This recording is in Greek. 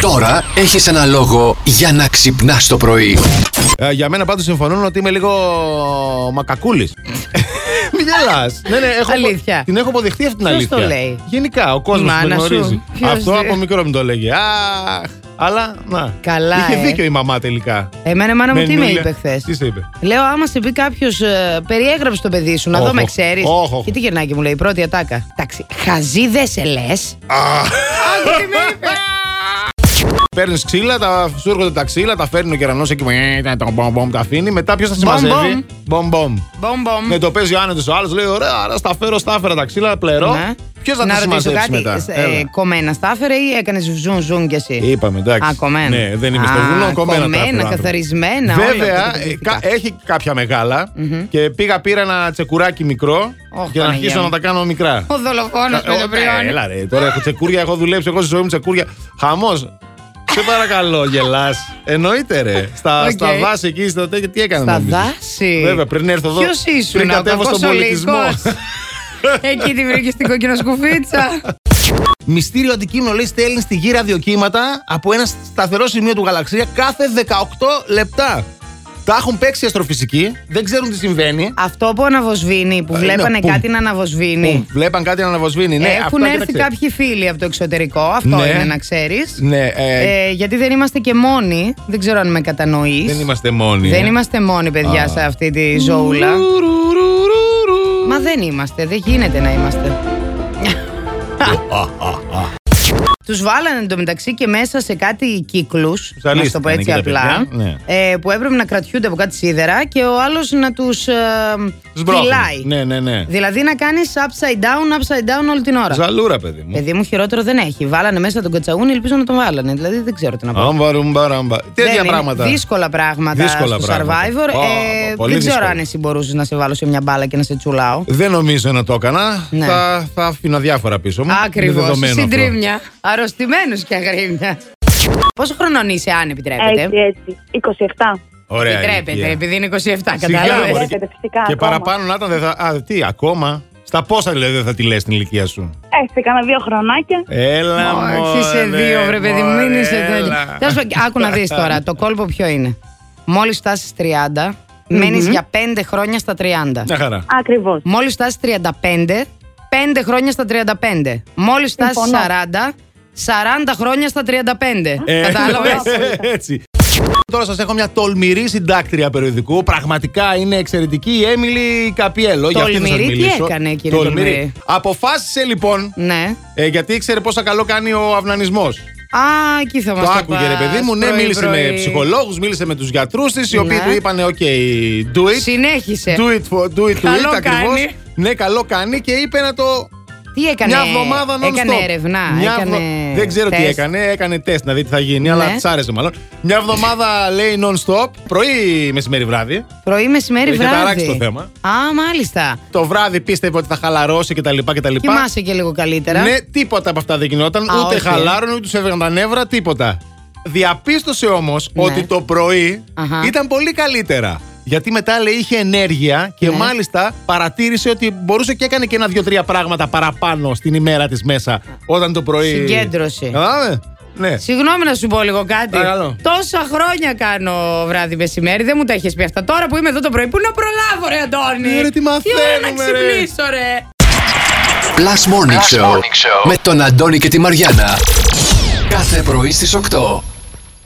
Τώρα έχεις ένα λόγο για να ξυπνάς το πρωί. Ε, για μένα πάντως συμφωνούν ότι είμαι λίγο μακακούλης. Μην γελάς. Ναι, ναι, έχω, Αλήθεια. Την έχω αποδεχτεί αυτή την Ποιος αλήθεια. το λέει; Γενικά, ο κόσμος Η που με μάνα σου. γνωρίζει. Ποιος Αυτό λέει; από μικρό μου το λέγε. Αχ, αλλά, να. Καλά, Είχε ε. δίκιο η μαμά τελικά. Εμένα η μάνα μου τι με Μενούλα. είπε χθες; Τι σε είπε; Λέω, άμα σε πει κάποιος, περιέγραψε το παιδί σου, να δω Όχ, με όχ, ξέρεις. όχ, όχ. Και τι γυρνάκι μου λέει, η πρώτη ατάκα. Εντάξει, χαζί δεν σε λες. Παίρνεις ξύλα, τα, σου έρχονται τα ξύλα, τα φέρνει ο κερανός εκεί που ε, τα μπομ, μπομ, τα αφήνει. Μετά ποιος θα Μπομ, συμμαζεύει; Μπομ μπομ. Μπομ, μπομ. Ναι, το παίζει ο άνετος ο άλλος, λέει: Ωραία, άρα στα φέρω, στα έφερα τα ξύλα, πλερώ. Ναι. Ποιος θα να τα ρωτήσω συμμαζέψει κάτι, μετά; ε, Έλα. κομμένα στα έφερε ή έκανες ζουν ζουν κι εσύ; Είπαμε, εντάξει. Α, κομμένα. Ναι, δεν είμαι στο Α, βουνό, κομμένα. τα κομμένα, έφερα, άνθρωπο. καθαρισμένα. όλα Βέβαια, αυτά τα ε, κα- εκπληκτικά. έχει κάποια μεγάλα και πήγα πήρα ένα τσεκουράκι μικρό Ωχ, για να Παναγία αρχίσω μου. να τα κάνω μικρά. Ο δολοφόνος Ε, με ε, το πριόνι. Έλα ρε, τώρα έχω τσεκούρια, έχω δουλέψει εγώ στη ζωή μου τσεκούρια. Χαμός. Σε παρακαλώ, γελάς. Εννοείται ρε. Στα, Οκ. στα δάση εκεί, στα τέτοια, τι έκανε. Στα νομίζεις; δάση. Βέβαια, πριν έρθω εδώ. Ποιος ήσουν, πριν ο κατέβω στον κακός ο πολιτισμό. λύκος. Εκεί τη βρήκες στην κοκκινοσκουφίτσα. Μυστήριο αντικείμενο λέει στέλνει στη γη ραδιοκύματα από ένα σταθερό σημείο του γαλαξία κάθε 18 λεπτά. Τα έχουν παίξει οι αστροφυσικοί, δεν ξέρουν τι συμβαίνει. Αυτό που αναβοσβήνει, που Ε, βλέπανε ναι, πουμ. κάτι να αναβοσβήνει. Που Βλέπαν κάτι να αναβοσβήνει. Ναι, Έχουν αυτά, έρθει κοίταξε. κάποιοι φίλοι από το εξωτερικό, αυτό Ναι. είναι να ξέρεις. Ναι, ε, Ε, γιατί δεν είμαστε και μόνοι. Δεν ξέρω αν με κατανοείς. δεν είμαστε μόνοι. Δεν ε. είμαστε μόνοι, παιδιά, Α. σε αυτή τη ζωούλα. Μα δεν είμαστε, δεν γίνεται να είμαστε. Τους βάλανε εντωμεταξύ και μέσα σε κάτι κύκλους. Να το πω Ζαλίστηκαν έτσι εκεί τα απλά. παιδιά, ναι. ε, που έπρεπε να κρατιούνται από κάτι σίδερα και ο άλλος να τους ε, Σμπρώχνει. Φυλάει. Ναι, ναι, ναι. Δηλαδή να κάνεις upside down, upside down όλη την ώρα. Ζαλούρα, παιδί μου. Παιδί μου χειρότερο δεν έχει. Βάλανε μέσα τον κατσαούνι, ελπίζω να τον βάλανε. Δηλαδή δεν ξέρω τι να πω. Αμπαρουμπαραμπα. Τέτοια Δεν είναι. πράγματα. Δύσκολα πράγματα Δύσκολα στο πράγματα. Survivor. Ω, ε, πολύ δεν ξέρω δύσκολα. αν εσύ μπορούσες να σε βάλω σε μια μπάλα και να σε τσουλάω. Δεν νομίζω να το έκανα. Ναι. Θα, θα αφήνα διάφορα πίσω μου. Είναι Ακριβώς. δεδομένο αυτό. Συντρίμια. Αρρωστημένου και αγρίμια. Πόσο χρονών είσαι, αν επιτρέπετε; Έτσι, έτσι. 27. Ωραία. Επιτρέπεται, ηλικία. επειδή είναι 27, Σιγά, κατάλαβες. μωρέ. Επιτρέπεται, φυσικά, Και ακόμα. παραπάνω να ήταν δεν θα. Α, τι, ακόμα; Στα πόσα δηλαδή δεν θα τη λες την ηλικία σου; Έτσι, έκανα δύο χρονάκια. Έλα, Όχι, μωρέ, είσαι δύο, βρε παιδί μου, μην είσαι έλα. τέτοιο. Τέλος πάντων, Άκου να δεις τώρα, το κόλπο ποιο είναι. Μόλις φτάσεις 30, μένεις για 5 χρόνια στα 30. Μια χαρά. Ακριβώς. Μόλις φτάσεις 35, 5 χρόνια στα 35. Μόλις φτάσεις Συμφωνώ. 40, 40 χρόνια στα 35. Ε, Κατάλαβες; Έτσι. Τώρα σας έχω μια τολμηρή συντάκτρια περιοδικού. Πραγματικά είναι εξαιρετική η Έμιλι Καπιέλο. για αυτήν θα σας Τολμηρή, τι μιλήσω. έκανε, κύριε Τολμηρή; Αποφάσισε λοιπόν, ναι. ε, γιατί ήξερε πόσο καλό κάνει ο αυνανισμός. Α, εκεί θα μας Το το άκουγε ρε παιδί μου, ναι, μίλησε με ψυχολόγους, μίλησε με τους γιατρούς της, οι οποίοι Ναι. του είπαν: OK, do it. Συνέχισε. Do it, for, do it, to Καλό it, ακριβώς. κάνει. Ναι, καλό κάνει και είπε να το. Τι έκανε. Μια εβδομάδα non Έκανε stop. έρευνα. Μια έκανε εβδο- Δεν ξέρω τι τεστ. έκανε. Έκανε τεστ να δει τι θα γίνει, Ναι. αλλά της άρεσε μάλλον. Μια εβδομάδα λέει non-stop, πρωί, μεσημέρι, βράδυ. Πρωί, μεσημέρι, Είχε βράδυ. ταράξει το θέμα. Α, μάλιστα. Το βράδυ πίστευε ότι θα χαλαρώσει κτλ. κτλ. Κοιμάσαι και λίγο καλύτερα. Ναι, τίποτα από αυτά δεν γινόταν. Α, ούτε όχι, ε. χαλάρωνε, ούτε τους έβγαιναν τα νεύρα, τίποτα. Διαπίστωσε όμως Ναι. ότι το πρωί Αχα. ήταν πολύ καλύτερα. Γιατί μετά λέει είχε ενέργεια και Ναι. μάλιστα παρατήρησε ότι μπορούσε και έκανε και ένα-δύο-τρία πράγματα παραπάνω στην ημέρα της μέσα όταν το πρωί. Συγκέντρωση. Κατάλαβε. Ναι. Συγγνώμη να σου πω λίγο κάτι. Παρακαλώ. Τόσα χρόνια κάνω βράδυ μεσημέρι, δεν μου τα έχεις πει αυτά. Τώρα που είμαι εδώ το πρωί, πού να προλάβω, ρε Αντώνη; Ναι, ρε, τι ώρα να μαθαίνουμε, ρε. ξυπνήσω, ρε; Plus Morning, Show, με τον Αντώνη και τη Μαριάνα. Κάθε πρωί στις 8.